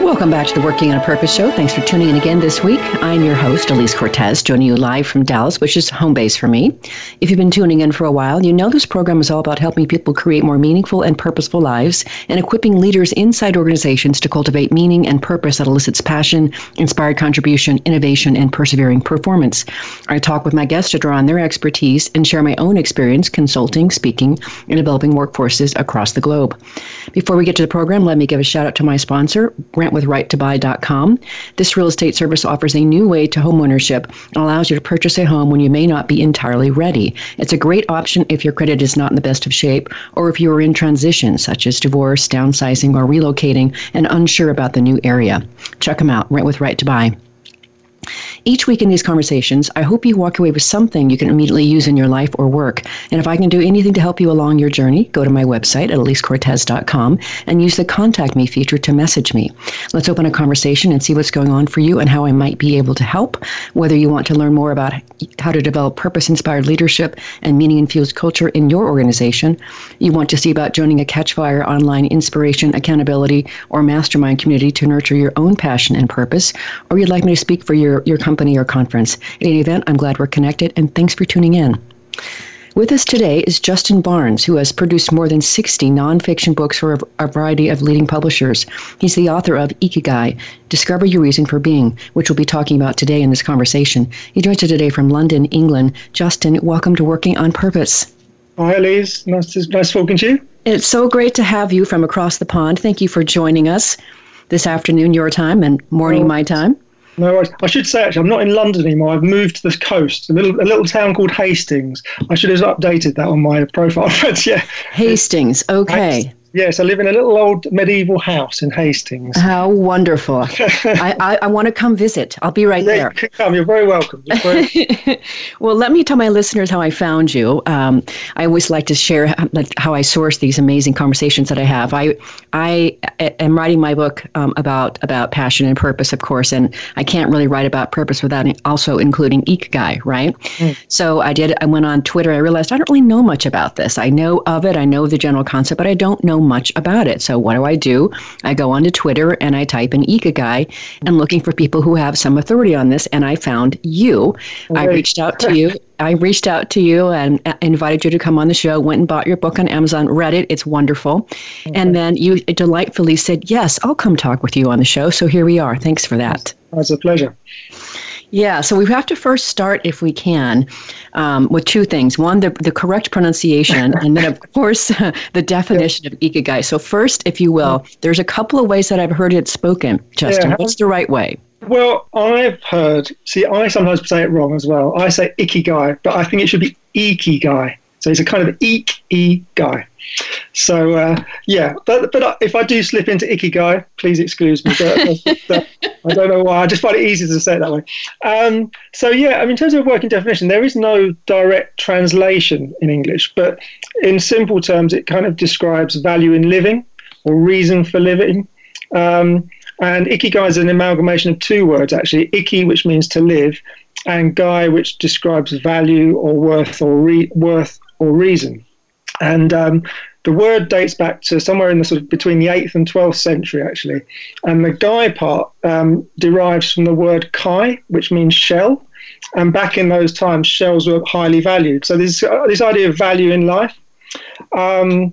Welcome back to the Working on a Purpose show. Thanks for tuning in again this week. I'm your host, Elise Cortez, joining you live from Dallas, which is home base for me. If you've been tuning in for a while, you know this program is all about helping people create more meaningful and purposeful lives and equipping leaders inside organizations to cultivate meaning and purpose that elicits passion, inspired contribution, innovation, and persevering performance. I talk with my guests to draw on their expertise and share my own experience consulting, speaking, and developing workforces across the globe. Before we get to the program, let me give a shout out to my sponsor, rentwithrighttobuy.com. This real estate service offers a new way to homeownership and allows you to purchase a home when you may not be entirely ready. It's a great option if your credit is not in the best of shape or if you are in transition, such as divorce, downsizing, or relocating and unsure about the new area. Check them out, Rent with Right to Buy. Each week in these conversations, I hope you walk away with something you can immediately use in your life or work. And if I can do anything to help you along your journey, go to my website at elisecortez.com and use the Contact Me feature to message me. Let's open a conversation and see what's going on for you and how I might be able to help. Whether you want to learn more about how to develop purpose inspired leadership and meaning infused culture in your organization, you want to see about joining a Catchfire online inspiration, accountability, or mastermind community to nurture your own passion and purpose, or you'd like me to speak for your, your company or conference. In any event, I'm glad we're connected and thanks for tuning in. With us today is Justin Barnes, who has produced more than 60 nonfiction books for a variety of leading publishers. He's the author of Ikigai, Discover Your Reason for Being, which we'll be talking about today in this conversation. He joins us today from London, England. Justin, welcome to Working on Purpose. Oh, hi, Elise. Nice, to, nice talking to you. It's so great to have you from across the pond. Thank you for joining us this afternoon, your time, and morning, oh, my time. No worries. I should say actually, I'm not in London anymore. I've moved to the coast, a little a little town called Hastings. I should have updated that on my profile. but yeah, Hastings. Okay. Yes, I live in a little old medieval house in Hastings. How wonderful! I, I, I, want to come visit. I'll be right yeah, there. Come, you're very welcome. You're very... well, let me tell my listeners how I found you. Um, I always like to share how I source these amazing conversations that I have. I I am writing my book um, about about passion and purpose, of course, and I can't really write about purpose without also including ikigai, right? Mm. So I did. I went on Twitter. I realized I don't really know much about this. I know of it. I know the general concept, but I don't know much about it. So what do I do? I go onto Twitter and I type in Ikigai and looking for people who have some authority on this. And I found you. Right. I reached out to you. I reached out to you and uh, invited you to come on the show. Went and bought your book on Amazon. Read it. It's wonderful. Okay. And then you delightfully said, "Yes, I'll come talk with you on the show." So here we are. Thanks for that. It's a pleasure. Yeah, so we have to first start, if we can, um, with two things. One, the, the correct pronunciation, and then, of course, the definition of ikigai. So, first, if you will, there's a couple of ways that I've heard it spoken, Justin. Yeah. What's the right way? Well, I've heard, see, I sometimes say it wrong as well. I say ikigai, but I think it should be ikigai. So it's a kind of eek guy. So uh, yeah, but but if I do slip into ikigai, please excuse me. But, I don't know why. I just find it easier to say it that way. Um, so yeah, I mean, in terms of working definition, there is no direct translation in English, but in simple terms, it kind of describes value in living or reason for living. Um, and ikigai is an amalgamation of two words actually: iki, which means to live, and gai, which describes value or worth or re- worth or reason. And um, the word dates back to somewhere in the sort of between the 8th and 12th century, actually. And the gai part um, derives from the word kai, which means shell. And back in those times, shells were highly valued. So this, uh, this idea of value in life. Um,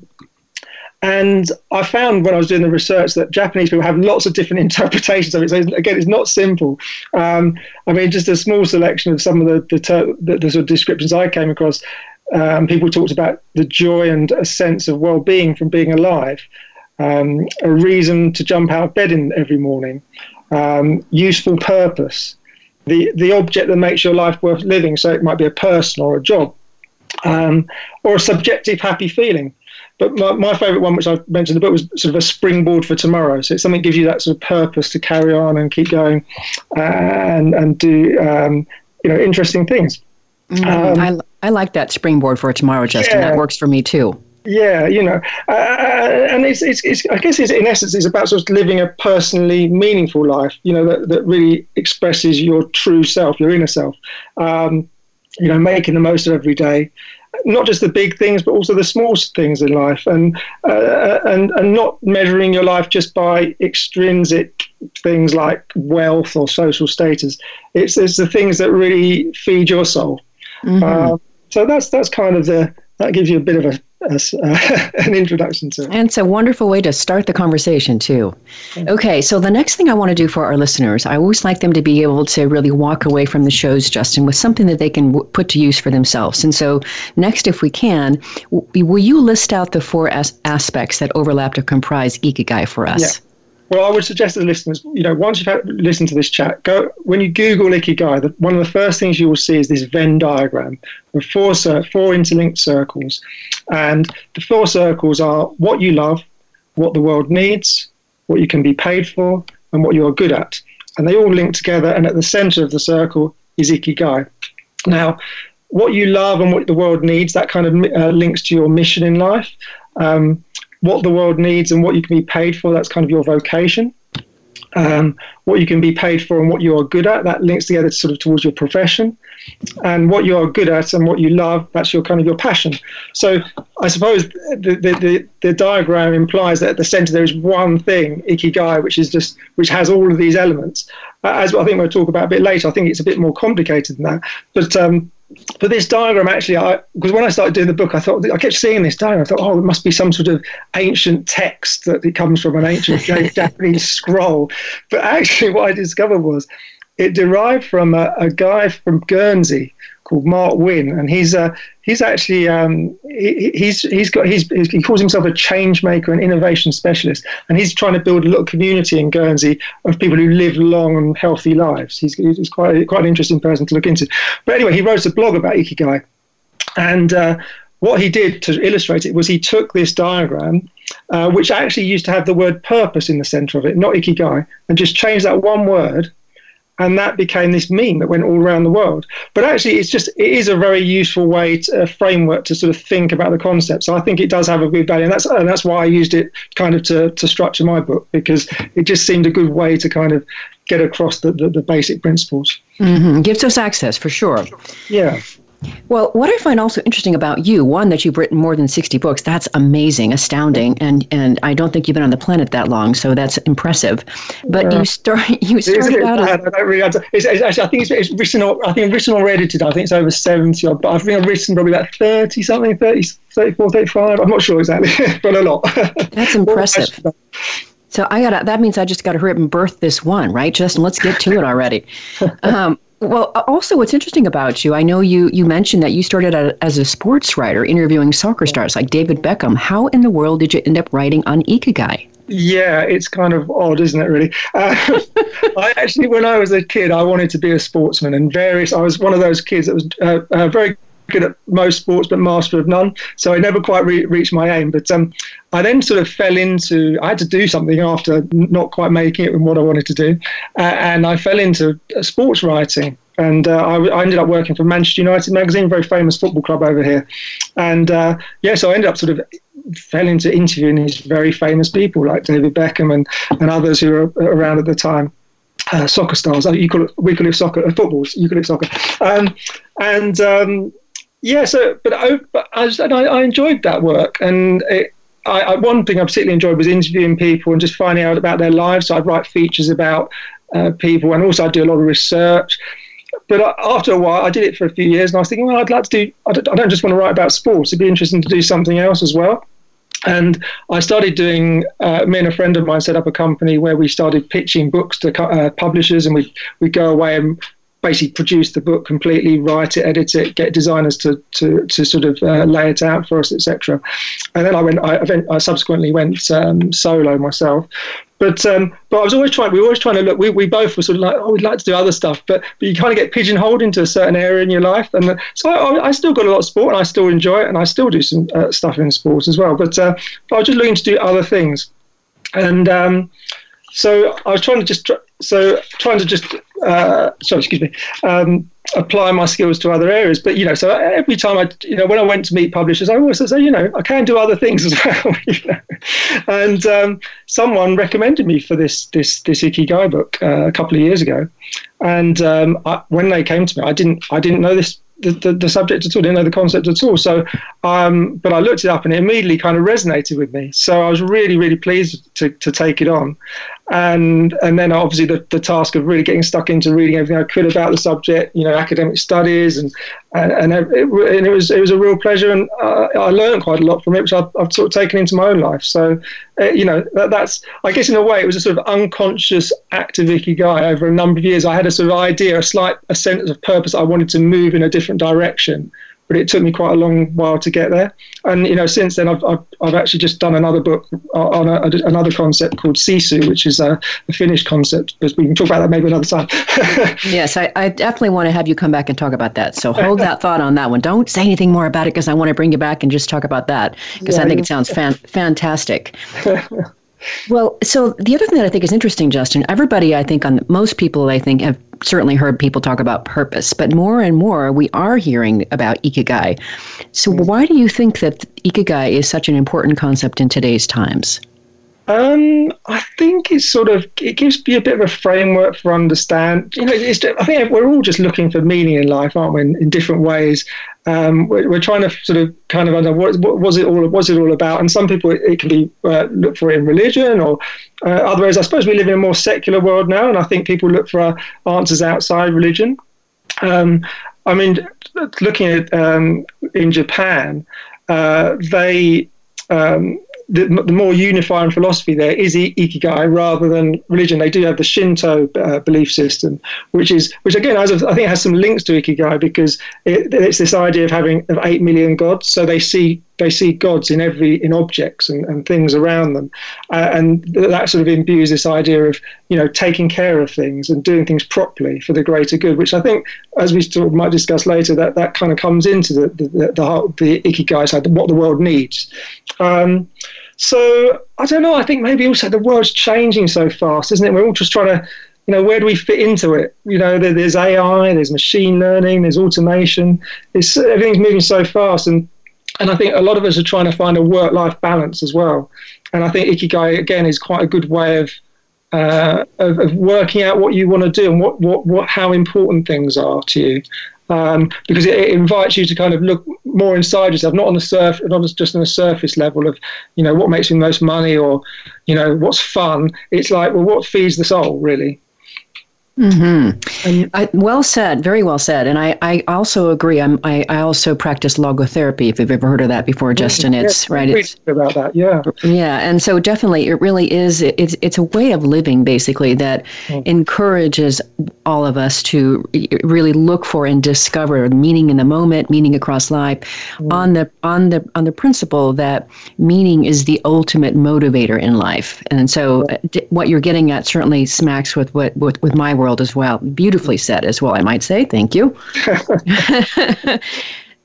and I found when I was doing the research that Japanese people have lots of different interpretations of it. So again, it's not simple. Um, I mean, just a small selection of some of the the, ter- the, the sort of descriptions I came across. Um, people talked about the joy and a sense of well-being from being alive, um, a reason to jump out of bed in every morning, um, useful purpose, the the object that makes your life worth living. So it might be a person or a job, um, or a subjective happy feeling. but my, my favourite one, which I mentioned in the book, was sort of a springboard for tomorrow. So it's something that gives you that sort of purpose to carry on and keep going and and do um, you know interesting things. Mm, um, I I like that springboard for tomorrow, Justin. Yeah. That works for me too. Yeah, you know, uh, and it's, it's, it's, I guess it's, in essence, it's about sort of living a personally meaningful life, you know, that, that really expresses your true self, your inner self. Um, you know, making the most of every day, not just the big things, but also the small things in life, and uh, and and not measuring your life just by extrinsic things like wealth or social status. It's it's the things that really feed your soul. Mm-hmm. Uh, so that's that's kind of the that gives you a bit of a as uh, an introduction to it. And it's a wonderful way to start the conversation, too. Okay, so the next thing I want to do for our listeners, I always like them to be able to really walk away from the shows, Justin, with something that they can w- put to use for themselves. And so, next, if we can, w- will you list out the four as- aspects that overlap to comprise Ikigai for us? Yeah. Well, I would suggest to the listeners, you know, once you've had, listened to this chat, go when you Google Ikigai, the, one of the first things you will see is this Venn diagram with four four interlinked circles, and the four circles are what you love, what the world needs, what you can be paid for, and what you are good at, and they all link together. And at the center of the circle is Ikigai. Now, what you love and what the world needs that kind of uh, links to your mission in life. Um, what the world needs and what you can be paid for. That's kind of your vocation. Um, what you can be paid for and what you are good at that links together sort of towards your profession and what you are good at and what you love that's your kind of your passion so i suppose the, the, the, the diagram implies that at the center there is one thing ikigai which is just which has all of these elements uh, as i think we'll talk about a bit later i think it's a bit more complicated than that but um, but this diagram actually, I because when I started doing the book, I thought I kept seeing this diagram. I thought, oh, it must be some sort of ancient text that it comes from an ancient Japanese scroll. But actually, what I discovered was it derived from a, a guy from Guernsey called Marc Winn, and he's uh, he's actually um, he, he's he's got he's, he calls himself a change maker and innovation specialist, and he's trying to build a little community in Guernsey of people who live long and healthy lives. He's, he's quite quite an interesting person to look into. But anyway, he wrote a blog about ikigai, and. Uh, what he did to illustrate it was he took this diagram, uh, which actually used to have the word purpose in the center of it, not ikigai, and just changed that one word and that became this meme that went all around the world. But actually, it's just it is a very useful way, to, a framework to sort of think about the concept. So I think it does have a good value, and that's and that's why I used it kind of to to structure my book because it just seemed a good way to kind of get across the the, the basic principles. Mm-hmm. Gives us access for sure. Yeah. Well, what I find also interesting about you, one that you've written more than 60 books, that's amazing, astounding, and and I don't think you've been on the planet that long, so that's impressive. But you start you started out. I don't really. It's, it's, actually, I think it's, it's written. Or, I think written or edited. I think it's over 70 odd, but I think I've written probably about 30 something, 30, 34, 35. I'm not sure exactly, but a lot. That's impressive. So I got that means I just got to hurry up and birth this one, right, Justin? Let's get to it already. Um, well, also, what's interesting about you, I know you you mentioned that you started as a sports writer, interviewing soccer stars like David Beckham. How in the world did you end up writing on Ikigai? Yeah, it's kind of odd, isn't it? Really. Uh, I actually, when I was a kid, I wanted to be a sportsman, and various. I was one of those kids that was uh, uh, very good at most sports but master of none. So I never quite re- reached my aim. But um, I then sort of fell into, I had to do something after not quite making it in what I wanted to do. Uh, and I fell into uh, sports writing. And uh, I, I, ended up working for Manchester United magazine, very famous football club over here. And uh, yeah, so I ended up sort of fell into interviewing these very famous people like David Beckham and, and others who were around at the time. Uh, soccer stars. You call it, we call it soccer, uh, footballs. You call it soccer. Um, and um, yeah, so but I, but I, just, I, I enjoyed that work, and it, I, I, one thing I particularly enjoyed was interviewing people and just finding out about their lives. So I'd write features about uh, people, and also I'd do a lot of research. But after a while, I did it for a few years, and I was thinking, well, I'd like to do. I don't, I don't just want to write about sports. It'd be interesting to do something else as well. And I started doing. Uh, me and a friend of mine set up a company where we started pitching books to uh, publishers, and we we go away and basically produce the book completely, write it, edit it, get designers to to, to sort of uh, lay it out for us, etc. And then I went. I, I subsequently went um, solo myself, but um, but I was always trying. We were always trying to look. We, we both were sort of like, oh, we'd like to do other stuff, but but you kind of get pigeonholed into a certain area in your life. And uh, so I, I still got a lot of sport, and I still enjoy it, and I still do some uh, stuff in sports as well. But, uh, but I was just looking to do other things, and um, so I was trying to just so trying to just uh, sorry, excuse me, um, apply my skills to other areas. But you know, so every time I, you know, when I went to meet publishers, I always say, you know, I can do other things as well. you know? And um, someone recommended me for this this this Ikigai book uh, a couple of years ago, and um, I, when they came to me, I didn't I didn't know this the, the, the, subject at all, didn't know the concept at all. So, um, but I looked it up and it immediately kind of resonated with me. So I was really, really pleased to, to take it on. And and then obviously the, the task of really getting stuck into reading everything I could about the subject, you know, academic studies, and and, and, it, and it was it was a real pleasure, and uh, I learned quite a lot from it, which I've, I've sort of taken into my own life. So, uh, you know, that, that's I guess in a way it was a sort of unconscious act of ikigai over a number of years. I had a sort of idea, a slight a sense of purpose. I wanted to move in a different direction but it took me quite a long while to get there. And you know, since then, I've I've, I've actually just done another book on a, another concept called Sisu, which is a, a, Finnish concept. But we can talk about that maybe another time. yes, I, I, definitely want to have you come back and talk about that. So hold that thought on that one. Don't say anything more about it because I want to bring you back and just talk about that because yeah, I think yeah. it sounds fan- fantastic. Well, so the other thing that I think is interesting, Justin, everybody, I think, on most people, I think, have certainly heard people talk about purpose, but more and more we are hearing about ikigai. So, hmm. why do you think that ikigai is such an important concept in today's times? Um, I think it's sort of it gives you a bit of a framework for understand. You know, it's, I think we're all just looking for meaning in life, aren't we? In, in different ways, um, we're, we're, trying to sort of kind of understand what, was it all was it all about. And some people it, can be uh, look for it in religion, or uh, other ways. I suppose we live in a more secular world now, and I think people look for answers outside religion. Um, I mean, looking at um, in Japan, uh, they um, the, the more unifying philosophy there is ikigai rather than religion. They do have the Shinto uh, belief system, which is which again has I think has some links to ikigai because it, it's this idea of having of eight million gods. So they see they see gods in every in objects and, and things around them, uh, and that sort of imbues this idea of you know taking care of things and doing things properly for the greater good. Which I think, as we might discuss later, that that kind of comes into the the the, the, the ikigai side, what the world needs. Um, so I don't know. I think maybe also the world's changing so fast, isn't it? We're all just trying to you know, where do we fit into it? You know, there's AI, there's machine learning, there's automation. It's everything's moving so fast, and and I think a lot of us are trying to find a work life balance as well. And I think Ikigai, again, is quite a good way of, uh, of, of, working out what you want to do and what, what, what, how important things are to you. Um, because it, it, invites you to kind of look more inside yourself, not on the surface, not just on the surface level of, you know, what makes the most money or, you know, what's fun. It's like, well, what feeds the soul, really? Mm-hmm. I, well said, very well said. And I, I also agree. I'm, I, I also practice logotherapy. If you've ever heard of that before. Justin, it's right. It's about that, yeah. Yeah, and so definitely, it really is. It's it's a way of living, basically, that mm. encourages all of us to really look for and discover meaning in the moment, meaning across life, mm. on the on the on the principle that meaning is the ultimate motivator in life. And so, uh, what you're getting at certainly smacks with what with, with my work world as well. Beautifully said as well, I might say. Thank you.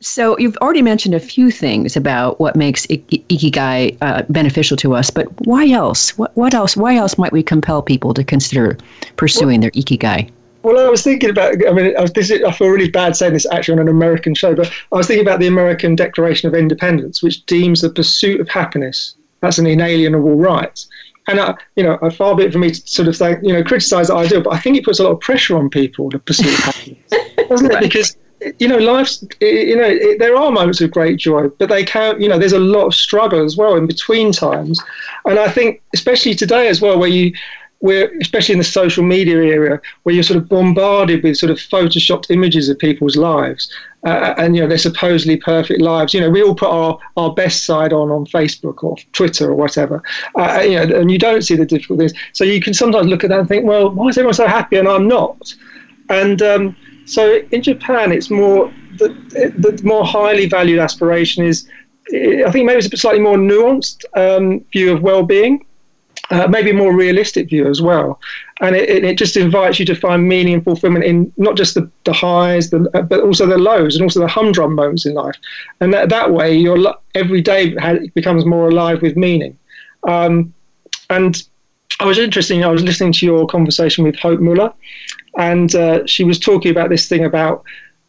so you've already mentioned a few things about what makes ikigai uh, beneficial to us, but why else? What, what else? Why else might we compel people to consider pursuing well, their ikigai? Well, I was thinking about. I mean, I, this is, I feel really bad saying this actually on an American show, but I was thinking about the American Declaration of Independence, which deems the pursuit of happiness that's an inalienable right and I, you know, far be it for me to sort of say, you know, criticize that idea, but I think it puts a lot of pressure on people to pursue happiness, doesn't it? Because you know, life's, you know, it, there are moments of great joy, but they can, you know, there's a lot of struggle as well in between times, and I think especially today as well, where you we're especially in the social media area where you're sort of bombarded with sort of photoshopped images of people's lives uh, and you know they're supposedly perfect lives. You know we all put our, our best side on on facebook or twitter or whatever. Uh, you know and you don't see the difficult things. So you can sometimes look at that and think well why is everyone so happy and i'm not? And um, so in japan it's more the, the more highly valued aspiration is i think maybe it's a slightly more nuanced um, view of well-being uh, maybe a more realistic view as well. And it, it, just invites you to find meaning and fulfillment in not just the, the highs, the, uh, but also the lows and also the humdrum moments in life. And that, that way, your every day becomes more alive with meaning. Um, and I was interesting. I was listening to your conversation with Hope Muller, and uh, she was talking about this thing about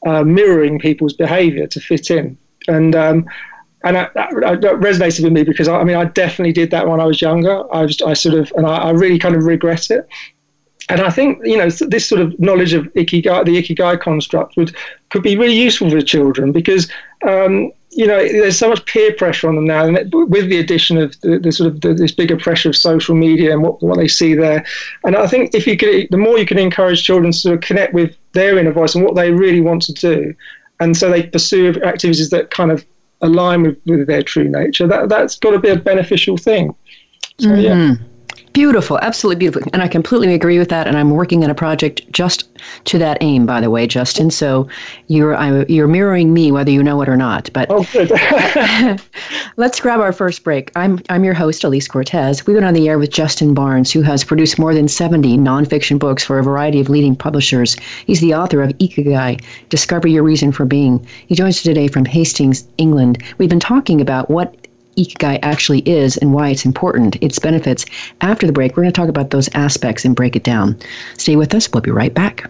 uh, mirroring people's behaviour to fit in. And um, and that, that, that, resonated with me because I, I, mean I definitely did that when I was younger. I was I sort of and I, I, really kind of regret it. And I think you know this sort of knowledge of ikigai, the ikigai construct, would could be really useful for children because um, you know there's so much peer pressure on them now, and with the addition of the, the sort of the, this bigger pressure of social media and what what they see there. And I think if you could, the more you can encourage children to sort of connect with their inner voice and what they really want to do, and so they pursue activities that kind of align with, with their true nature, that, that's got to be a beneficial thing. So, mm-hmm. yeah. Beautiful, absolutely beautiful. And I completely agree with that. And I'm working on a project just to that aim, by the way, Justin. So you're I, you're mirroring me, whether you know it or not. But oh, good. let's grab our first break. I'm I'm your host, Elise Cortez. We went on the air with Justin Barnes, who has produced more than 70 nonfiction books for a variety of leading publishers. He's the author of Ikigai: Discover Your Reason for Being. He joins us today from Hastings, England. We've been talking about what Ikigai actually is and why it's important, its benefits. After the break, we're going to talk about those aspects and break it down. Stay with us. We'll be right back.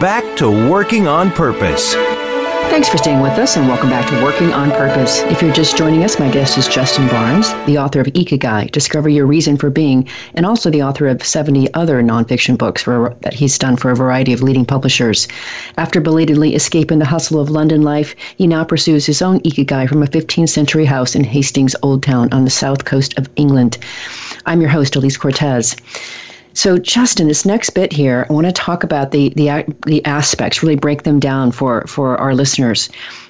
back to working on purpose. Thanks for staying with us and welcome back to Working on Purpose. If you're just joining us, my guest is Justin Barnes, the author of Ikigai, Discover Your Reason for Being, and also the author of 70 other nonfiction books for, that he's done for a variety of leading publishers. After belatedly escaping the hustle of London life, he now pursues his own Ikigai from a 15th century house in Hastings, Old Town on the south coast of England. I'm your host, Elise Cortez. So, Justin, this next bit here, I want to talk about the the the aspects, really break them down for for our listeners.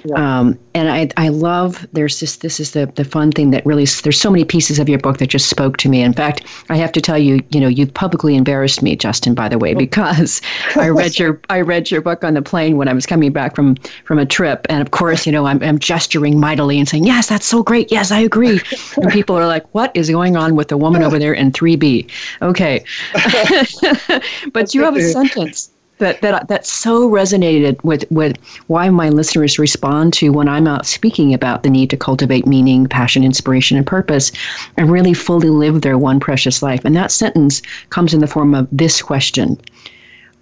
Yeah. Um, and I, I love there's this this is the the fun thing that really there's so many pieces of your book that just spoke to me. In fact, I have to tell you, you know, you've publicly embarrassed me, Justin. By the way, oh. because I read your I read your book on the plane when I was coming back from from a trip, and of course, you know, I'm, I'm gesturing mightily and saying, "Yes, that's so great. Yes, I agree." And people are like, "What is going on with the woman over there in 3B?" Okay, but you have a sentence that that that so resonated with with why my listeners respond to when I'm out speaking about the need to cultivate meaning, passion, inspiration, and purpose, and really fully live their one precious life. And that sentence comes in the form of this question: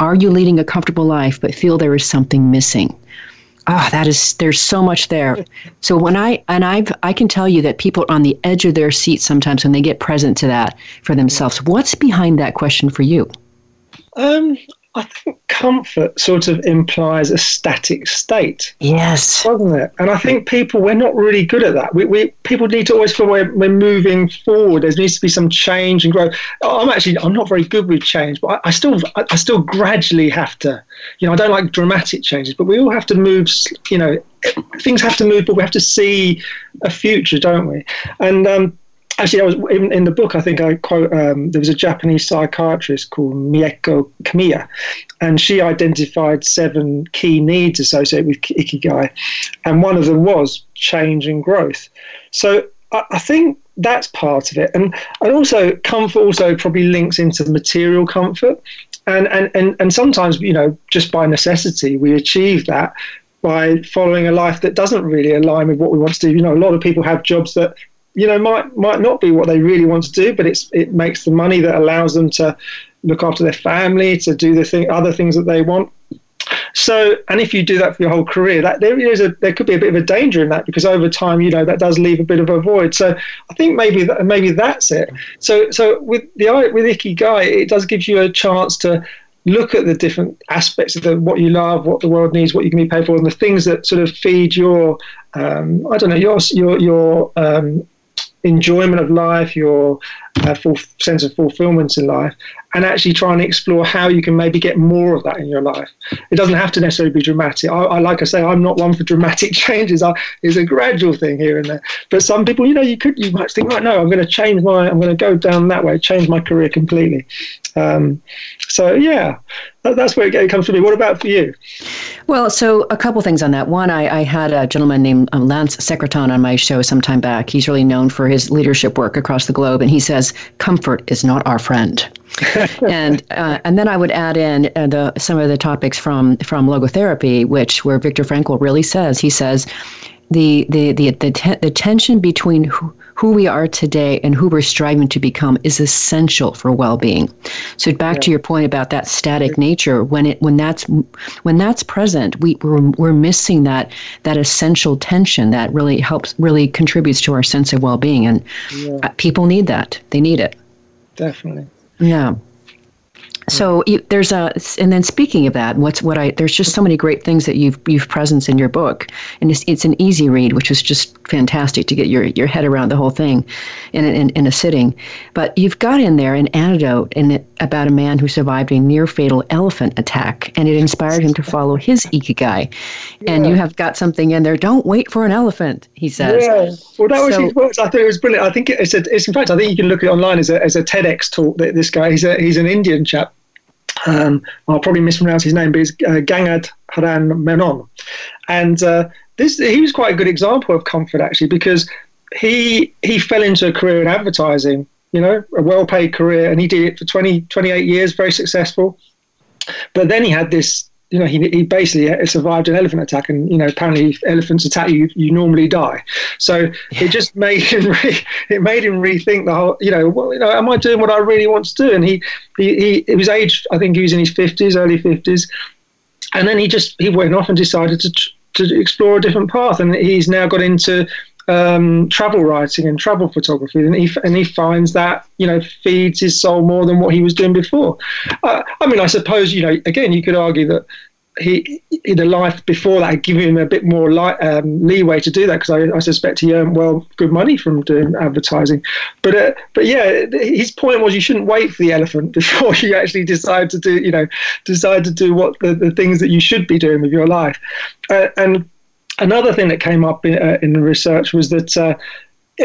Are you leading a comfortable life but feel there is something missing? Ah, oh, that is there's so much there. So when I and I've I can tell you that people are on the edge of their seat sometimes when they get present to that for themselves. What's behind that question for you? Um, I think comfort sort of implies a static state. Yes. Doesn't it? And I think people, we're not really good at that. We, we People need to always feel we're, we're moving forward. There needs to be some change and growth. I'm actually, I'm not very good with change, but I, I still, I, I still gradually have to, you know, I don't like dramatic changes, but we all have to move, you know, things have to move, but we have to see a future, don't we? And, um, actually, I was in, in, the book. I think I quote. Um, there was a Japanese psychiatrist called Mieko Kamiya, and she identified seven key needs associated with ikigai, and one of them was change and growth. So I, I think that's part of it, and and also comfort also probably links into material comfort, and and and and sometimes you know just by necessity we achieve that by following a life that doesn't really align with what we want to do. You know, a lot of people have jobs that you know might might not be what they really want to do, but it's it makes the money that allows them to look after their family, to do the thing, other things that they want. So, and if you do that for your whole career, that there is a there could be a bit of a danger in that because over time, you know, that does leave a bit of a void. So, I think maybe that, maybe that's it. So, so with the with Ikigai, it does give you a chance to look at the different aspects of the, what you love, what the world needs, what you can be paid for, and the things that sort of feed your, um, I don't know, your your your um, enjoyment of life, your uh, full sense of fulfillment in life, and actually try and explore how you can maybe get more of that in your life. It doesn't have to necessarily be dramatic. I, I like I say, I'm not one for dramatic changes. I, it's a gradual thing here and there. But some people, you know, you could, you might think, right, no, I'm going to change my, I'm going to go down that way, change my career completely. Um, so yeah, that, that's where it comes to me. What about for you? Well, so a couple things on that. One, I, I had a gentleman named um, Lance Secretan on my show some time back. He's really known for his leadership work across the globe, and he says comfort is not our friend. and uh, and then I would add in uh, the, some of the topics from from logotherapy, which where Viktor Frankl really says he says the the the the, te- the tension between who, who we are today and who we're striving to become is essential for well-being. So back yeah. to your point about that static nature, when it when that's when that's present, we we're, we're missing that that essential tension that really helps really contributes to our sense of well-being, and yeah. Uh, people need that. They need it. Definitely. Yeah. So mm-hmm. you, there's a, and then speaking of that, what's what I there's just so many great things that you've you've presence in your book, and it's, it's an easy read, which is just fantastic to get your your head around the whole thing, in in, in a sitting. But you've got in there an anecdote in it about a man who survived a near fatal elephant attack, and it inspired him to follow his ikigai. Yeah. And you have got something in there. Don't wait for an elephant, he says. Yeah. Well, that was so, his words. I thought it was brilliant. I think it's a, it's in fact I think you can look at it online as a as a TEDx talk. That this guy he's a he's an Indian chap um, I'll probably mispronounce his name, but it's uh, Gangad Haran Menon. And uh, this he was quite a good example of comfort actually because he he fell into a career in advertising, you know, a well-paid career, and he did it for 20, 28 years, very successful. But then he had this you know, he, he basically survived an elephant attack, and you know, apparently, if elephants attack you, you normally die. So yeah. it just made him re- it made him rethink the whole. You know, well, you know, am I doing what I really want to do? And he he he, was aged, I think he was in his fifties, early fifties, and then he just he went off and decided to to explore a different path, and he's now got into um, travel writing and travel photography, and he and he finds that you know feeds his soul more than what he was doing before. Uh, I mean, I suppose you know again you could argue that he in the life before that gave him a bit more light, um, leeway to do that because I, I, suspect he earned well good money from doing advertising. But uh, but yeah, his point was you shouldn't wait for the elephant before you actually decide to do you know decide to do what the, the things that you should be doing with your life. Uh, and another thing that came up in, uh, in the research was that uh,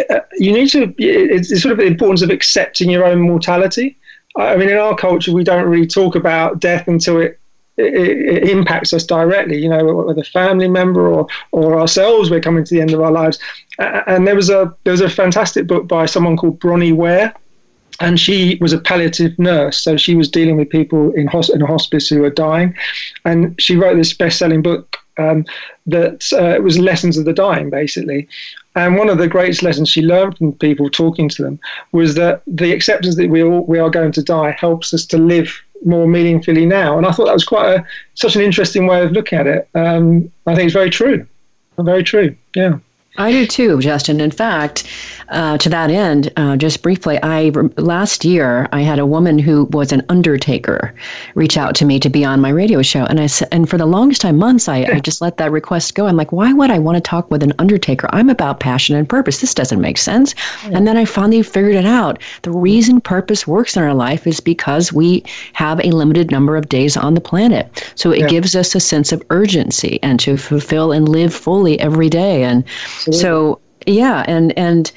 uh you need to, it's sort of the importance of accepting your own mortality. I mean, in our culture, we don't really talk about death until it it, impacts us directly, you know, whether family member or, or ourselves, we're coming to the end of our lives. And there was a there was a fantastic book by someone called Bronnie Ware, and she was a palliative nurse, so she was dealing with people in, hos- in hospice who were dying, and she wrote this best-selling book um, that uh, was lessons of the dying, basically. And one of the greatest lessons she learned from people talking to them was that the acceptance that we all we are going to die helps us to live more meaningfully now. And I thought that was quite a such an interesting way of looking at it. Um, I think it's very true. Very true. Yeah. I do too, Justin. In fact, uh, to that end, uh, just briefly, I last year I had a woman who was an undertaker reach out to me to be on my radio show, and I said, and for the longest time, months, I, I just let that request go. I'm like, why would I want to talk with an undertaker? I'm about passion and purpose. This doesn't make sense. And then I finally figured it out. The reason purpose works in our life is because we have a limited number of days on the planet, so it yeah. gives us a sense of urgency and to fulfill and live fully every day and so yeah, and and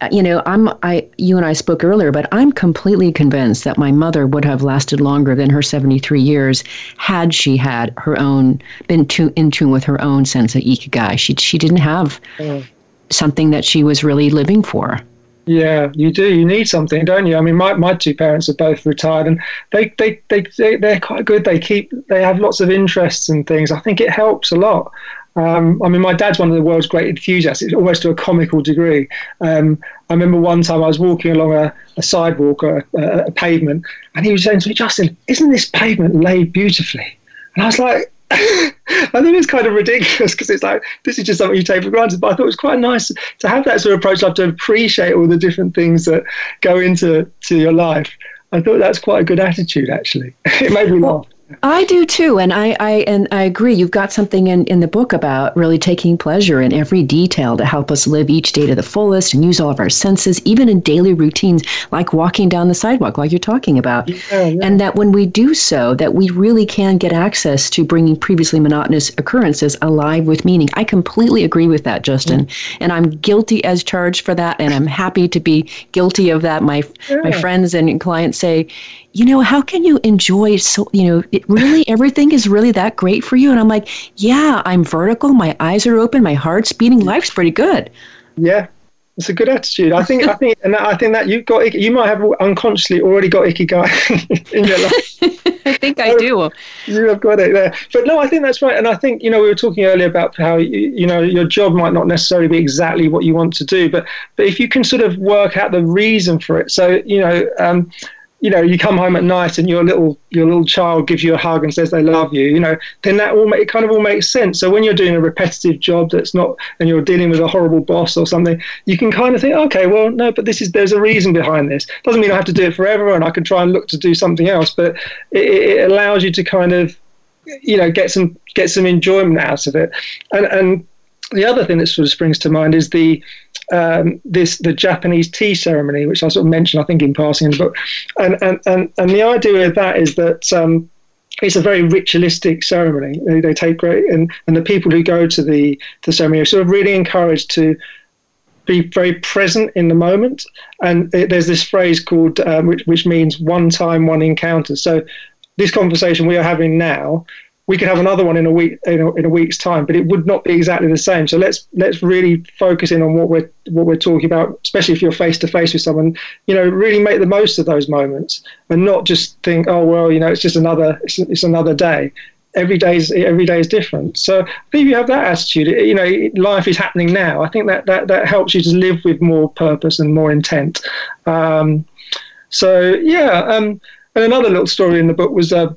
uh, you know, I'm I you and I spoke earlier, but I'm completely convinced that my mother would have lasted longer than her 73 years had she had her own been to, in tune with her own sense of ikigai. She she didn't have mm. something that she was really living for. Yeah, you do. You need something, don't you? I mean, my, my two parents are both retired, and they, they, they, they, they're quite good. They keep, they have lots of interests and things. I think it helps a lot. Um, I mean, my dad's one of the world's great enthusiasts, it's almost to a comical degree. Um, I remember one time I was walking along a, a sidewalk or a, a, pavement, and he was saying to me, Justin, isn't this pavement laid beautifully? And I was like, I think it's kind of ridiculous because it's like this is just something you take for granted. But I thought it was quite nice to have that sort of approach, like to appreciate all the different things that go into to your life. I thought that's quite a good attitude, actually. it made me laugh. I do too, and I, I and I agree. You've got something in, in the book about really taking pleasure in every detail to help us live each day to the fullest and use all of our senses, even in daily routines like walking down the sidewalk, like you're talking about. Yeah, yeah. And that when we do so, that we really can get access to bringing previously monotonous occurrences alive with meaning. I completely agree with that, Justin, mm. and I'm guilty as charged for that, and I'm happy to be guilty of that. My yeah. my friends and clients say, you know, how can you enjoy so, you know, it really everything is really that great for you? And I'm like, yeah, I'm vertical, my eyes are open, my heart's beating, life's pretty good. Yeah. It's a good attitude. I think. I think, and I think that you've got. You might have unconsciously already got ikigai in your life. I think I do. You have got it there. But no, I think that's right. And I think you know we were talking earlier about how you, you know your job might not necessarily be exactly what you want to do, but but if you can sort of work out the reason for it. So you know. Um, you know, you come home at night and your little your little child gives you a hug and says they love you, you know, then that all it kind of all makes sense. So when you're doing a repetitive job that's not and you're dealing with a horrible boss or something, you can kind of think, okay, well, no, but this is there's a reason behind this. Doesn't mean I have to do it forever, and I can try and look to do something else, but it, it allows you to kind of, you know, get some get some enjoyment out of it, and and the other thing that sort of springs to mind is the um, this the Japanese tea ceremony, which I sort of mentioned, I think, in passing in the book, and and and, and the idea of that is that. Um, it's a very ritualistic ceremony. They, they take great, and, and the people who go to the, the ceremony are sort of really encouraged to be very present in the moment. And it, there's this phrase called, um, which, which means one time, one encounter. So this conversation we are having now we could have another one in a week in a, in a, week's time, but it would not be exactly the same. So let's let's really focus in on what we're what we're talking about, especially if you're face to face with someone. You know, really make the most of those moments and not just think, oh well, you know, it's just another it's, it's another day. Every day is every day is different. So I think if you have that attitude, you know, life is happening now. I think that that that helps you to live with more purpose and more intent. Um, so yeah, um, and another little story in the book was. Uh,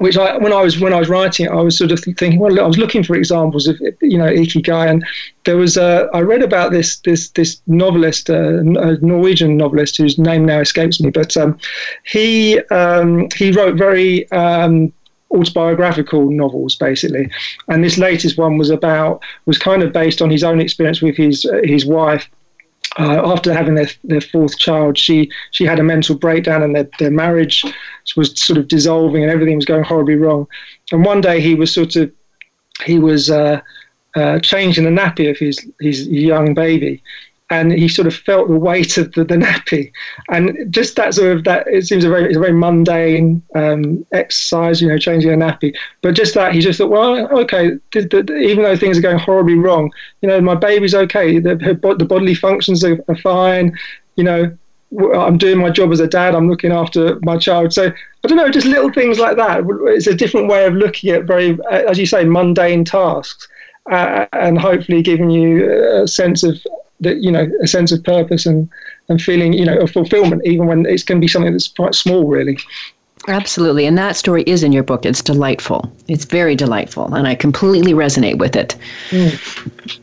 which I, when I was when I was writing it, I was sort of thinking, well, I was looking for examples of you know ikigai, and there was a, I read about this this this novelist, uh, a Norwegian novelist whose name now escapes me, but um, he um, he wrote very um, autobiographical novels basically, and this latest one was about was kind of based on his own experience with his uh, his wife uh, after having their, their fourth child, she she had a mental breakdown and their, their marriage was sort of dissolving and everything was going horribly wrong. And one day he was sort of he was uh, uh, changing the nappy of his his young baby, and he sort of felt the weight of the, the nappy, and just that sort of that it seems a very it's a very mundane um, exercise, you know, changing a nappy. But just that he just thought, well, okay, the, the, even though things are going horribly wrong, you know, my baby's okay, the, her, the bodily functions are, are fine, you know, I'm doing my job as a dad. I'm looking after my child. So I don't know, just little things like that. It's a different way of looking at very, as you say, mundane tasks, uh, and hopefully giving you a sense of that you know a sense of purpose and and feeling you know a fulfillment even when it's going to be something that's quite small really Absolutely. And that story is in your book. It's delightful. It's very delightful. And I completely resonate with it. Mm.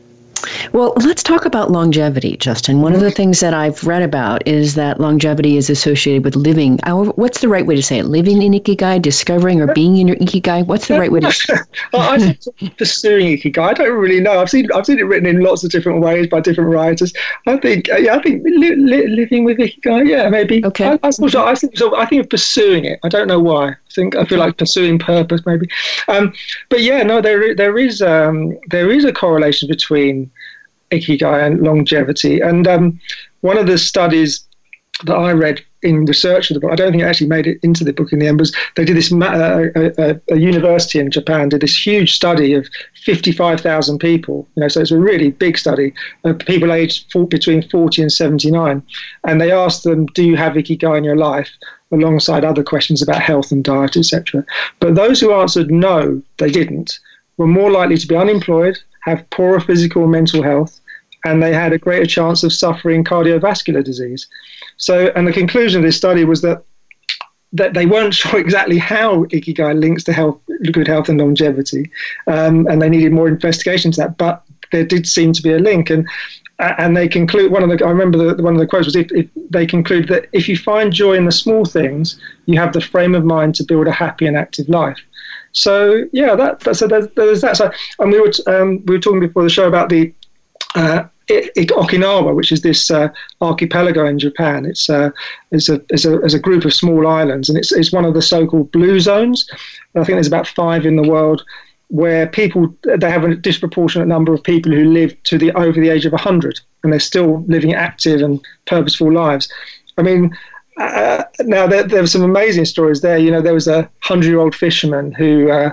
Well, let's talk about longevity, Justin. One of the things that I've read about is that longevity is associated with living. What's the right way to say it? Living in ikigai, discovering or being in your ikigai. What's the right way to? say I think pursuing ikigai. I don't really know. I've seen I've seen it written in lots of different ways by different writers. I think yeah, I think li- li- living with ikigai. Yeah, maybe. Okay. I, I, sort of, I think so. I think of pursuing it. I don't know why. I think I feel like pursuing purpose maybe. Um, but yeah, no, there there is um, there is a correlation between ikigai and longevity. And um, one of the studies that I read in research of the book, I don't think it actually made it into the book in the end, was they did this, uh, a, a, university in Japan did this huge study of 55,000 people, you know, so it's a really big study of people aged for, between 40 and 79. And they asked them, do you have ikigai in your life? alongside other questions about health and diet, etc. But those who answered no, they didn't, were more likely to be unemployed, have poorer physical and mental health, and they had a greater chance of suffering cardiovascular disease. So, and the conclusion of this study was that that they weren't sure exactly how ikigai links to health, good health and longevity, um, and they needed more investigation to that. But there did seem to be a link, and and they conclude one of the I remember the, one of the quotes was if, if they conclude that if you find joy in the small things, you have the frame of mind to build a happy and active life. So yeah, that so there's, there's that. So and we were um, we were talking before the show about the uh, Okinawa, which is this uh, archipelago in Japan. It's, uh, it's, a, it's, a, a group of small islands, and it's, it's one of the so-called blue zones. I think there's about five in the world where people they have a disproportionate number of people who live to the over the age of 100, and they're still living active and purposeful lives. I mean, uh, now there, there were some amazing stories there. You know, there was a hundred-year-old fisherman who uh,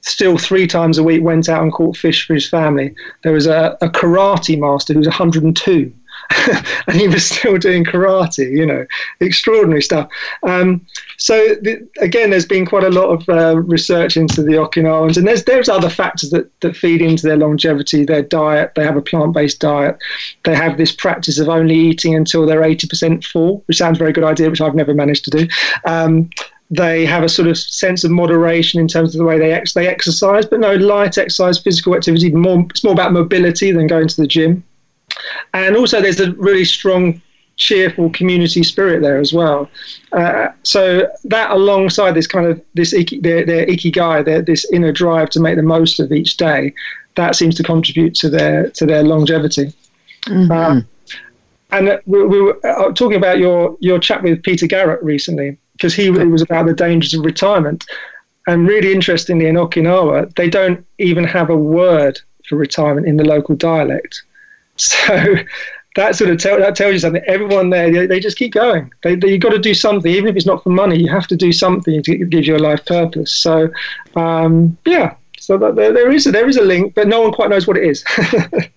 still three times a week went out and caught fish for his family. There was a, a karate master who was 102. and he was still doing karate, you know, extraordinary stuff. Um, so the, again, there's been quite a lot of uh, research into the Okinawans, and there's there's other factors that, that feed into their longevity. Their diet, they have a plant-based diet. They have this practice of only eating until they're 80% full, which sounds a very good idea, which I've never managed to do. Um, they have a sort of sense of moderation in terms of the way they ex- they exercise, but no light exercise, physical activity. More it's more about mobility than going to the gym. And also, there's a really strong, cheerful community spirit there as well. Uh, so that, alongside this kind of this iki, their, their ikigai, their, this inner drive to make the most of each day, that seems to contribute to their to their longevity. Mm-hmm. Um, and we, we were uh, talking about your your chat with Peter Garrett recently because he it was about the dangers of retirement. And really interestingly, in Okinawa, they don't even have a word for retirement in the local dialect. So that sort of tell, that tells you something. Everyone there, they, they just keep going. They, they, you've got to do something, even if it's not for money. You have to do something to give you a life purpose. So, um, yeah. So there, there is a, there is a link, but no one quite knows what it is.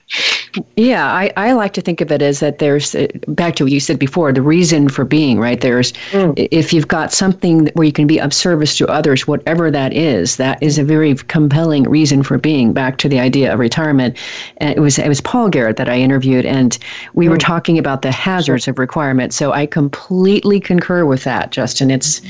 Yeah, I, I like to think of it as that there's, uh, back to what you said before, the reason for being, right? There's, mm. if you've got something where you can be of service to others, whatever that is, that is a very compelling reason for being. Back to the idea of retirement. And it was, it was Paul Garrett that I interviewed, and we mm. were talking about the hazards of requirement. So I completely concur with that, Justyn. It's,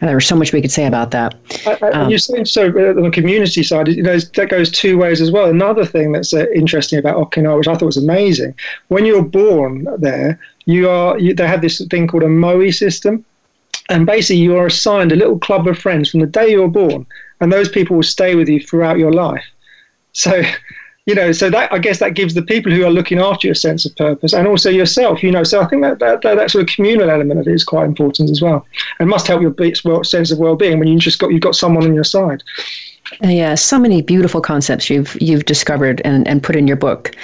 there's so much we could say about that. I, I, um, you're saying so uh, the community you know, that goes two ways as well. Another thing that's uh, interesting about Okinawa, which I thought was amazing. When you're born there, you are you, they have this thing called a moai system, and basically you are assigned a little club of friends from the day you're born, and those people will stay with you throughout your life. So. You know, so that I guess that gives the people who are looking after you a sense of purpose, and also yourself. You know, so I think that that, that, that sort of communal element of it is quite important as well, and must help your sense of well-being when you just got you've got someone on your side. Yeah, so many beautiful concepts you've you've discovered and, and put in your book.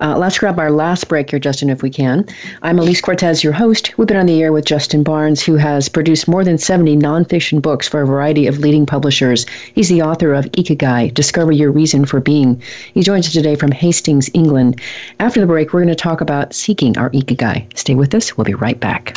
Uh, let's grab our last break here, Justyn, if we can. I'm Elise Cortez, your host. We've been on the air with Justyn Barnes, who has produced more than 70 nonfiction books for a variety of leading publishers. He's the author of Ikigai, Discover Your Reason for Being. He joins us today from Hastings, England. After the break, we're going to talk about seeking our Ikigai. Stay with us. We'll be right back.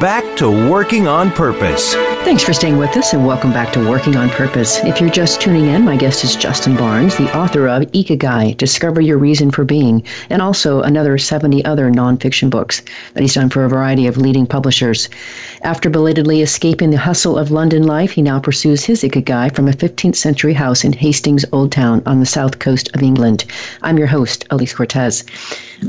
back to working on purpose. Thanks for staying with us and welcome back to Working on Purpose. If you're just tuning in, my guest is Justyn Barnes, the author of Ikigai Discover Your Reason for Being, and also another 70 other nonfiction books that he's done for a variety of leading publishers. After belatedly escaping the hustle of London life, he now pursues his Ikigai from a 15th century house in Hastings Old Town on the south coast of England. I'm your host, Elise Cortez.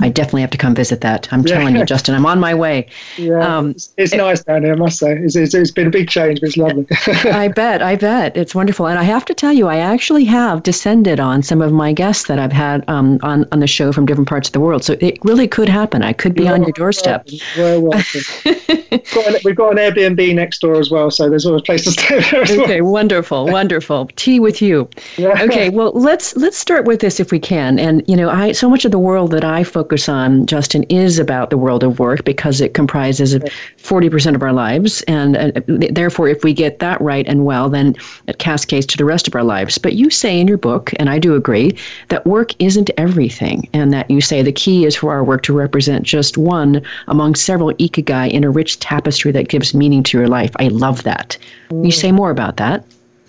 I definitely have to come visit that. I'm telling you, Justyn, I'm on my way. Yeah, um, it's, it's it, nice down here, I must say. It's, it's, it's been a big change, lovely. I bet, I bet. It's wonderful. And I have to tell you, I actually have descended on some of my guests that I've had um, on, on the show from different parts of the world. So it really could happen. I could be You're on your doorstep. Well, welcome. we've, got an, we've got an Airbnb next door as well, so there's always a place to stay there Okay, well. wonderful, wonderful. Tea with you. Yeah. Okay, well, let's let's start with this if we can. And, you know, I so much of the world that I focus on, Justyn, is about the world of work because it comprises of 40% of our lives. And uh, therefore, if we get that right and well, then it cascades to the rest of our lives. But you say in your book, and I do agree, that work isn't everything. And that you say the key is for our work to represent just one among several ikigai in a rich tapestry that gives meaning to your life. I love that. Mm. You say more about that.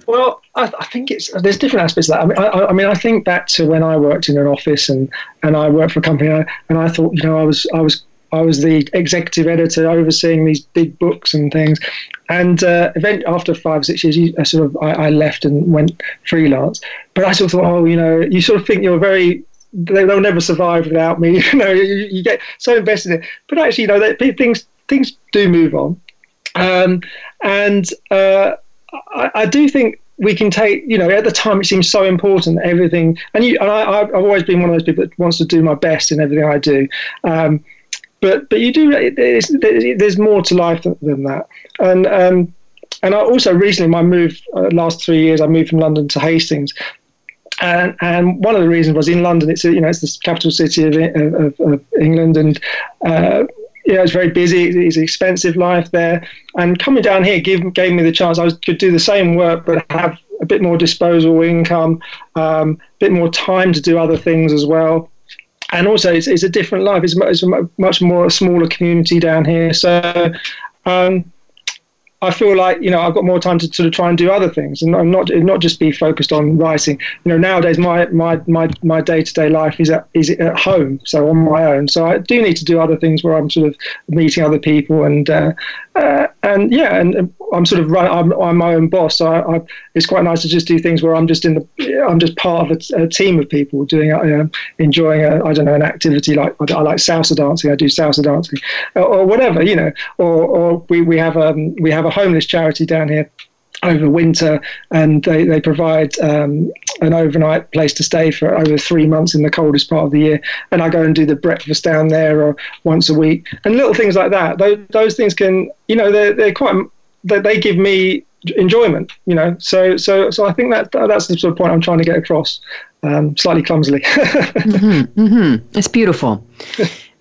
Well, I, I, think it's there's different aspects of that. I mean, I, I, mean, I think back to when I worked in an office and, and I worked for a company, and I thought, you know, I was I was I was the executive editor overseeing these big books and things. And uh, event, after five six years, I sort of I, I, left and went freelance. But I sort of thought, oh, you know, you sort of think you're very they, will never survive without me. You know, you, you, get so invested in it. But actually, you know, things things do move on. Um, and uh, I, I do think we can take, you know, at the time it seems so important, everything. And, you, and I, have always been one of those people that wants to do my best in everything I do. Um, but but you do there's, more to life than, that and um, and I also recently my move uh, last three years I moved from London to Hastings and and one of the reasons was in London it's you know it's the capital city of, of, of England and uh, you know, it's very busy. It's an expensive life there, and coming down here gave gave me the chance. I was, could do the same work, but have a bit more disposable income, a um, bit more time to do other things as well and also it's, it's a different life. It's, it's a much more smaller community down here. So um, I feel like you know I've got more time to sort of try and do other things and not not just be focused on writing. You know nowadays my my my my day to day life is at is at home, so on my own. So I do need to do other things where I'm sort of meeting other people and uh, uh, and yeah, and I'm sort of run, I'm, I'm my own boss. So I, I, it's quite nice to just do things where I'm just in the I'm just part of a, a team of people doing uh, enjoying a, I don't know an activity like I like salsa dancing. I do salsa dancing or, or whatever you know. Or, or we, we have um we have a homeless charity down here over winter, and they, they provide um, an overnight place to stay for over three months in the coldest part of the year. And I go and do the breakfast down there or once a week, and little things like that. Those, those things can, you know, they're, they're quite, they, they give me enjoyment, you know. So, so, so I think that that's the sort of point I'm trying to get across, um, slightly clumsily. mm-hmm, mm-hmm. It's beautiful.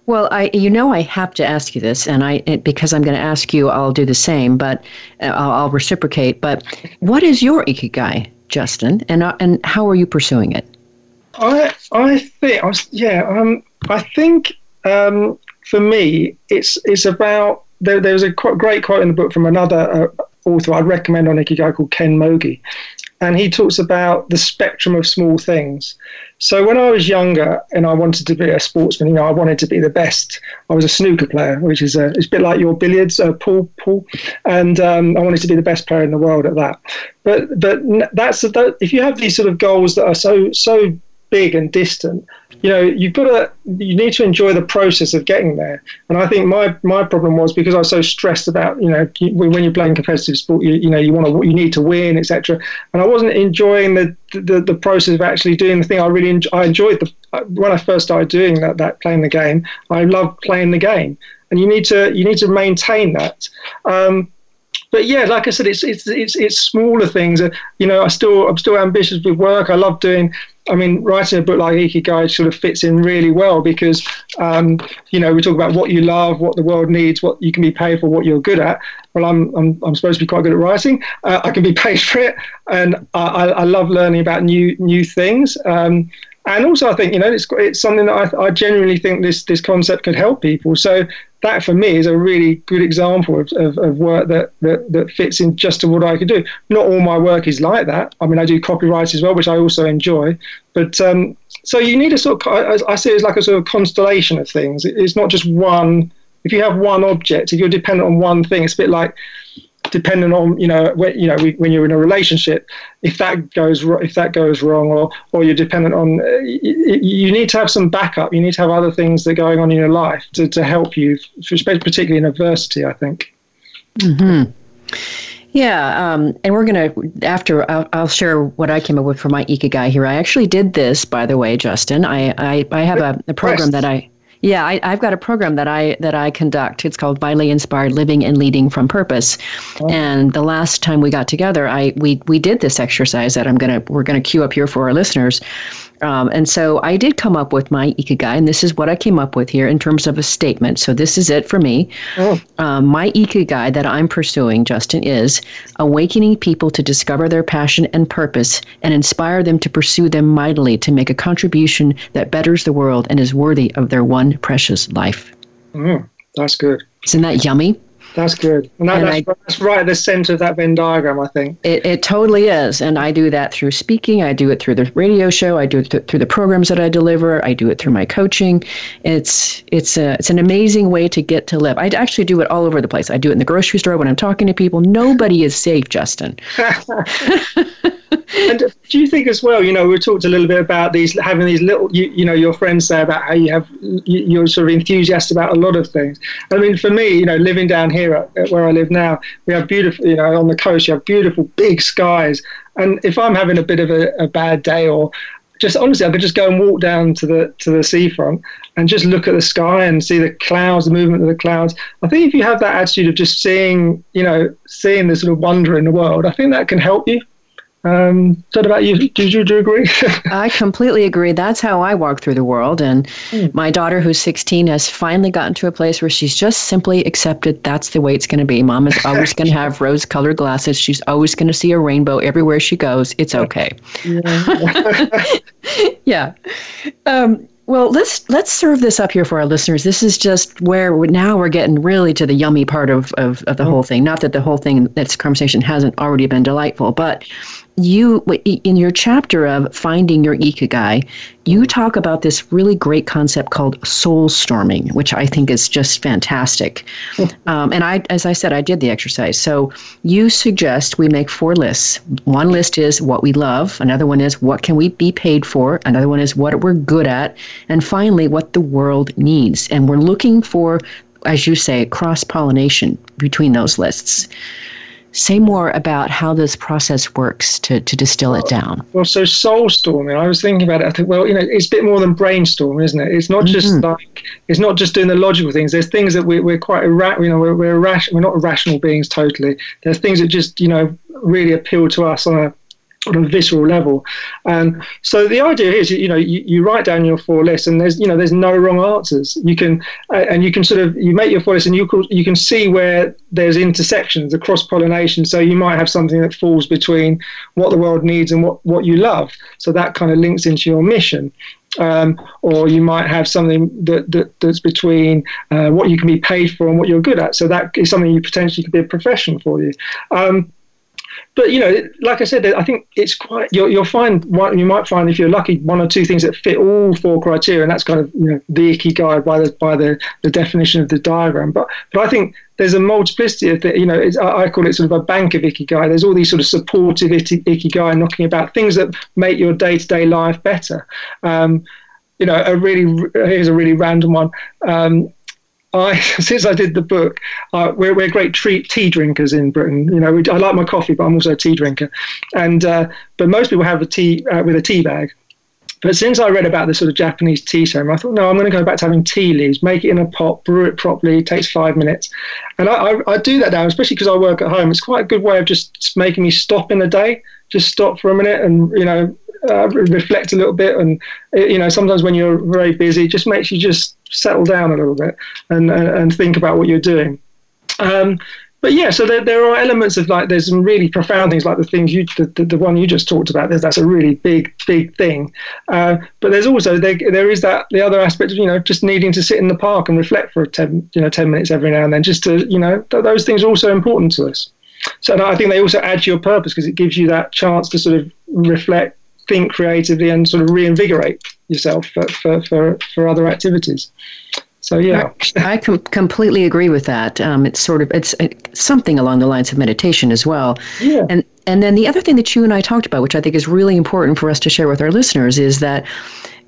Well, I you know I have to ask you this, and I because I'm going to ask you, I'll do the same, but uh, I'll, I'll, reciprocate. But what is your ikigai, Justyn, and uh, and how are you pursuing it? I I think I was, yeah um I think um, for me it's it's about there, there's a great quote in the book from another uh, author I'd recommend on ikigai called Ken Mogi, and he talks about the spectrum of small things. So when I was younger and I wanted to be a sportsman, you know, I wanted to be the best. I was a snooker player, which is a, it's a bit like your billiards, uh, pool, pool, and um, I wanted to be the best player in the world at that. But but that's that, if you have these sort of goals that are so so big and distant, you know, you've got to, you need to enjoy the process of getting there. And I think my, my problem was because I was so stressed about, you know, when you're playing competitive sport, you, you know, you want to, you need to win, etc. And I wasn't enjoying the, the, the process of actually doing the thing. I really, I enjoyed the, when I first started doing that, that playing the game, I loved playing the game. And you need to, you need to maintain that. Um, but yeah, like I said, it's it's it's it's smaller things. Uh, you know, I still I'm still ambitious with work. I love doing. I mean, writing a book like Ikigai sort of fits in really well because um, you know we talk about what you love, what the world needs, what you can be paid for, what you're good at. Well, I'm I'm, I'm supposed to be quite good at writing. Uh, I can be paid for it, and I, I love learning about new new things. Um, and also I think you know it's it's something that I, I genuinely think this this concept could help people. So that for me is a really good example of, of, of, work that, that that fits in just to what I could do. Not all my work is like that. I mean, I do copyright as well, which I also enjoy. But um, so you need a sort of I, see it as like a sort of constellation of things. It's not just one. If you have one object, if you're dependent on one thing, it's a bit like depending on you know when, you know when you're in a relationship if that goes if that goes wrong or or you're dependent on uh, you need to have some backup you need to have other things that are going on in your life to, to help you particularly in adversity i think mm-hmm. Yeah, um, and we're gonna after I'll, I'll, share what I came up with for my ikigai here. I actually did this, by the way, Justyn. I I, I have a, a program that I yeah, I, have got a program that I that I conduct. It's called Vitally Inspired Living and Leading from Purpose. Oh. And the last time we got together, I we we did this exercise that I'm gonna we're gonna cue up here for our listeners. Um, and so I did come up with my ikigai, and this is what I came up with here in terms of a statement. So this is it for me. Oh. Um, my ikigai that I'm pursuing, Justyn, is awakening people to discover their passion and purpose and inspire them to pursue them mightily to make a contribution that betters the world and is worthy of their one precious life. Mm, that's good. Isn't that yummy? That's good. And, that, and that's, I, that's, right at the center of that Venn diagram, I think. It, it totally is. And I do that through speaking. I do it through the radio show. I do it th- through the programs that I deliver. I do it through my coaching. It's, it's, a, it's an amazing way to get to live. I actually do it all over the place. I do it in the grocery store when I'm talking to people. Nobody is safe, Justyn. and do you think as well? You know, we talked a little bit about these having these little, you, you know, your friends say about how you have you're sort of enthusiastic about a lot of things. I mean, for me, you know, living down here where I live now, we have beautiful, you know, on the coast, you have beautiful big skies. And if I'm having a bit of a, a bad day or just honestly, I could just go and walk down to the to the seafront and just look at the sky and see the clouds, the movement of the clouds. I think if you have that attitude of just seeing, you know, seeing the sort of wonder in the world, I think that can help you. Um, what about you? Do you, do you agree? I completely agree. That's how I walk through the world. And mm. my daughter, who's 16, has finally gotten to a place where she's just simply accepted that's the way it's going to be. Mom is always going to have rose colored glasses. She's always going to see a rainbow everywhere she goes. It's okay. Yeah. yeah. Um, well, let's let's serve this up here for our listeners. This is just where we're, now we're getting really to the yummy part of, of, of the mm. whole thing. Not that the whole thing, this conversation hasn't already been delightful, but you in your chapter of finding your ikigai you talk about this really great concept called soul storming which i think is just fantastic. Um, and i as i said i did the exercise. So you suggest we make four lists. One list is what we love another one is what can we be paid for another one is what we're good at and finally what the world needs. And we're looking for as you say cross pollination between those lists Say more about how this process works to, to distill it down. Well, so soul storming, I was thinking about it. I think, well, you know, it's a bit more than brainstorming, isn't it? It's not just mm-hmm. like, it's not just doing the logical things. There's things that we, we're quite, irra- you know, we're, we're, irrational, we're not rational beings totally. There's things that just, you know, really appeal to us on a on a visceral level. And so the idea is, you know, you, you write down your four lists, and there's, you know, there's no wrong answers. You can, uh, and you can sort of, you make your four lists, and you can, you can see where there's intersections, the cross pollination. So you might have something that falls between what the world needs and what what you love. So that kind of links into your mission. Um, or you might have something that, that that's between uh, what you can be paid for and what you're good at. So that is something you potentially could be a profession for you. Um, but you know, like I said, I think it's quite. You'll, you'll find. You might find if you're lucky, one or two things that fit all four criteria, and that's kind of you know the ikigai by the by the, the definition of the diagram. But but I think there's a multiplicity of the, you know I call it sort of a bank of ikigai. There's all these sort of supportive ikigai knocking about things that make your day to day life better. Um, you know, a really here's a really random one. Um, I, since I did the book, uh, we're, we're great tea, tea drinkers in Britain. You know, we, I like my coffee, but I'm also a tea drinker. And uh, but most people have a tea uh, with a tea bag. But since I read about the sort of Japanese tea ceremony, I thought, no, I'm going to go back to having tea leaves, make it in a pot, brew it properly, it takes five minutes. And I, I, I do that now, especially because I work at home. It's quite a good way of just making me stop in the day, just stop for a minute and, you know, uh, reflect a little bit. And, you know, sometimes when you're very busy, it just makes you just settle down a little bit and, and, and think about what you're doing. Um, but yeah, so there, there are elements of like there's some really profound things like the things you the, the, the one you just talked about. There's, that's a really big big thing. Uh, but there's also there, there is that the other aspect of you know just needing to sit in the park and reflect for ten you know ten minutes every now and then just to you know th- those things are also important to us. So I think they also add to your purpose because it gives you that chance to sort of reflect, think creatively, and sort of reinvigorate yourself for for, for, for other activities. So yeah, I com- completely agree with that. Um, it's sort of it's, it's something along the lines of meditation as well. Yeah. And and then the other thing that you and I talked about, which I think is really important for us to share with our listeners, is that.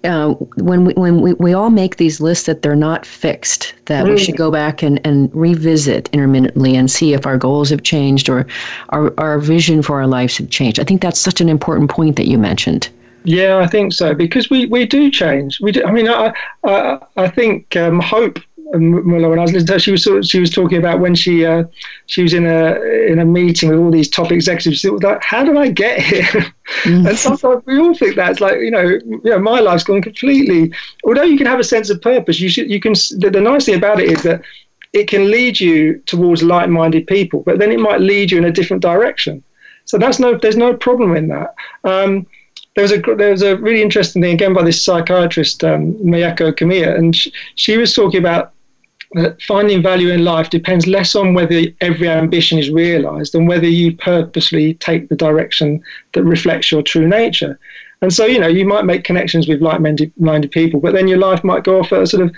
Uh, when we when we, we all make these lists that they're not fixed, that mm. we should go back and, and revisit intermittently and see if our goals have changed or our, our vision for our lives have changed. I think that's such an important point that you mentioned. Yeah, I think so because we, we do change. We do. I mean, I I, I think um, Hope Muller, when I was listening to her, she was sort of, she was talking about when she uh, she was in a in a meeting with all these top executives. It was like, how did I get here? Mm. and sometimes we all think that's like you know, you know, my life's gone completely. Although you can have a sense of purpose, you should you can. The, the nice thing about it is that it can lead you towards like-minded people, but then it might lead you in a different direction. So that's no, there's no problem in that. Um, there was a there was a really interesting thing again by this psychiatrist um, Mieko Kamiya, and she, she was talking about that finding value in life depends less on whether every ambition is realized than whether you purposely take the direction that reflects your true nature. And so, you know, you might make connections with like-minded people, but then your life might go off at a sort of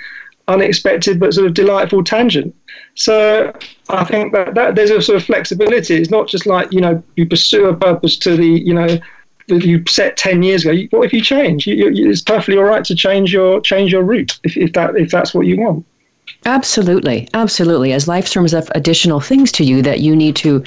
unexpected but sort of delightful tangent. So I think that, that there's a sort of flexibility. It's not just like, you know, you pursue a purpose to the, you know, that you set 10 years ago what if you change you, you, it's perfectly all right to change your change your route if, if that if that's what you want Absolutely, absolutely. As life throws up additional things to you that you need to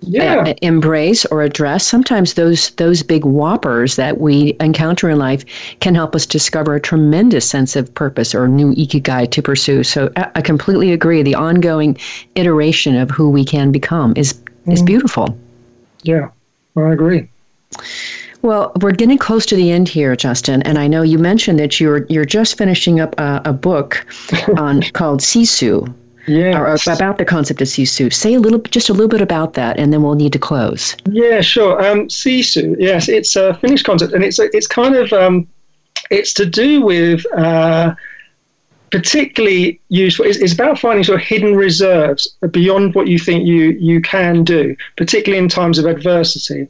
yeah. uh, embrace or address, sometimes those those big whoppers that we encounter in life can help us discover a tremendous sense of purpose or new ikigai to pursue. So I, I completely agree. The ongoing iteration of who we can become is mm. is beautiful. Yeah, I agree. Well, we're getting close to the end here, Justyn, and I know you mentioned that you're you're just finishing up a, a book on called Sisu. Yeah. About the concept of Sisu. Say a little, just a little bit about that, and then we'll need to close. Yeah, sure. Um, Sisu. Yes, it's a Finnish concept, and it's it's kind of um, it's to do with. Uh, particularly useful is about finding sort of hidden reserves beyond what you think you you can do, particularly in times of adversity.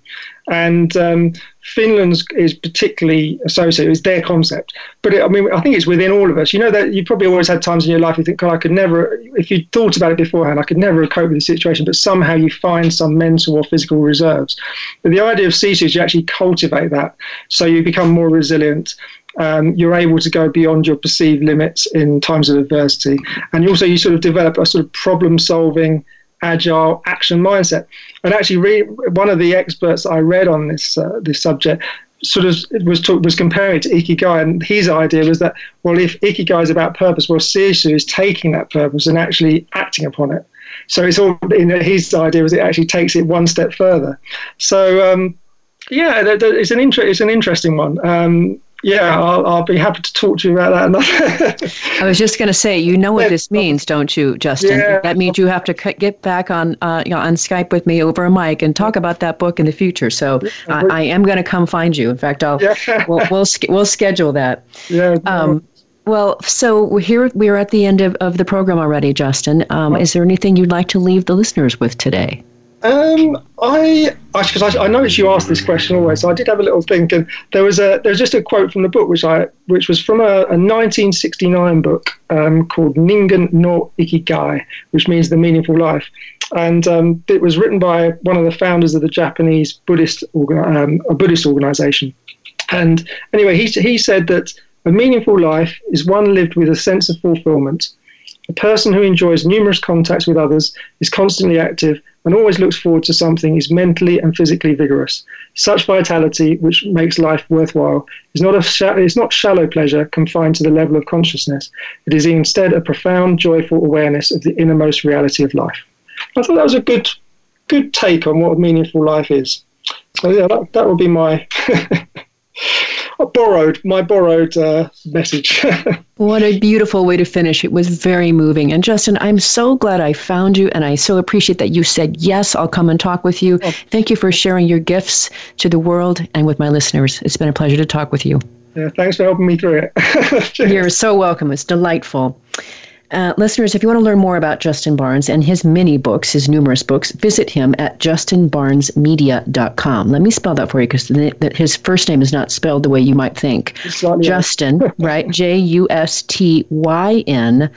And um, Finland's is particularly associated with their concept. But it, I mean, I think it's within all of us. You know that you probably always had times in your life you think, God, I could never, if you thought about it beforehand, I could never cope with the situation. But somehow you find some mental or physical reserves. But the idea of Sisu is you actually cultivate that, so you become more resilient um, you're able to go beyond your perceived limits in times of adversity, and also you sort of develop a sort of problem-solving, agile action mindset. And actually, re- one of the experts I read on this uh, this subject sort of was talk, was comparing it to ikigai, and his idea was that well, if ikigai is about purpose, well, Sisu is taking that purpose and actually acting upon it. So it's all in his idea was it actually takes it one step further. So um, yeah, it's an inter- it's an interesting one. Um, yeah, I'll, I'll, be happy to talk to you about that. I was just going to say, you know what this means, don't you, Justyn? Yeah. That means you have to get back on uh, you know, on Skype with me over a mic and talk about that book in the future. So yeah, I, I, am going to come find you. In fact, I'll yeah. we'll, we'll we'll schedule that. Yeah. Um, well, so we're here. We're at the end of, of the program already, Justyn. Um, is there anything you'd like to leave the listeners with today? Um, I because I, I, noticed you asked this question always, so I did have a little think, and there was a there was just a quote from the book which I which was from a, a 1969 book um, called Ningen no Ikigai, which means the meaningful life, and um, it was written by one of the founders of the Japanese Buddhist um, a Buddhist organization, and anyway, he he said that a meaningful life is one lived with a sense of fulfillment. A person who enjoys numerous contacts with others is constantly active and always looks forward to something is mentally and physically vigorous. Such vitality, which makes life worthwhile, is not, a sh- is not shallow pleasure confined to the level of consciousness. It is instead a profound, joyful awareness of the innermost reality of life. I thought that was a good, good take on what a meaningful life is. So yeah, that, that would be my. borrowed my borrowed uh, message. what a beautiful way to finish! It was very moving. And Justyn, I'm so glad I found you, and I so appreciate that you said yes. I'll come and talk with you. Oh. Thank you for sharing your gifts to the world and with my listeners. It's been a pleasure to talk with you. Yeah, thanks for helping me through it. You're so welcome. It's delightful. Uh, listeners, if you want to learn more about Justyn Barnes and his many books, his numerous books, visit him at justynbarnesmedia.com. Let me spell that for you because his first name is not spelled the way you might think. Justin, right? J U S T Y N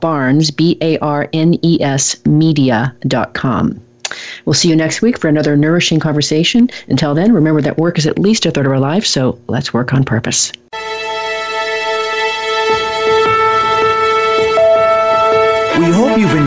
Barnes, B A R N E S media.com. We'll see you next week for another nourishing conversation. Until then, remember that work is at least a third of our life, so let's work on purpose.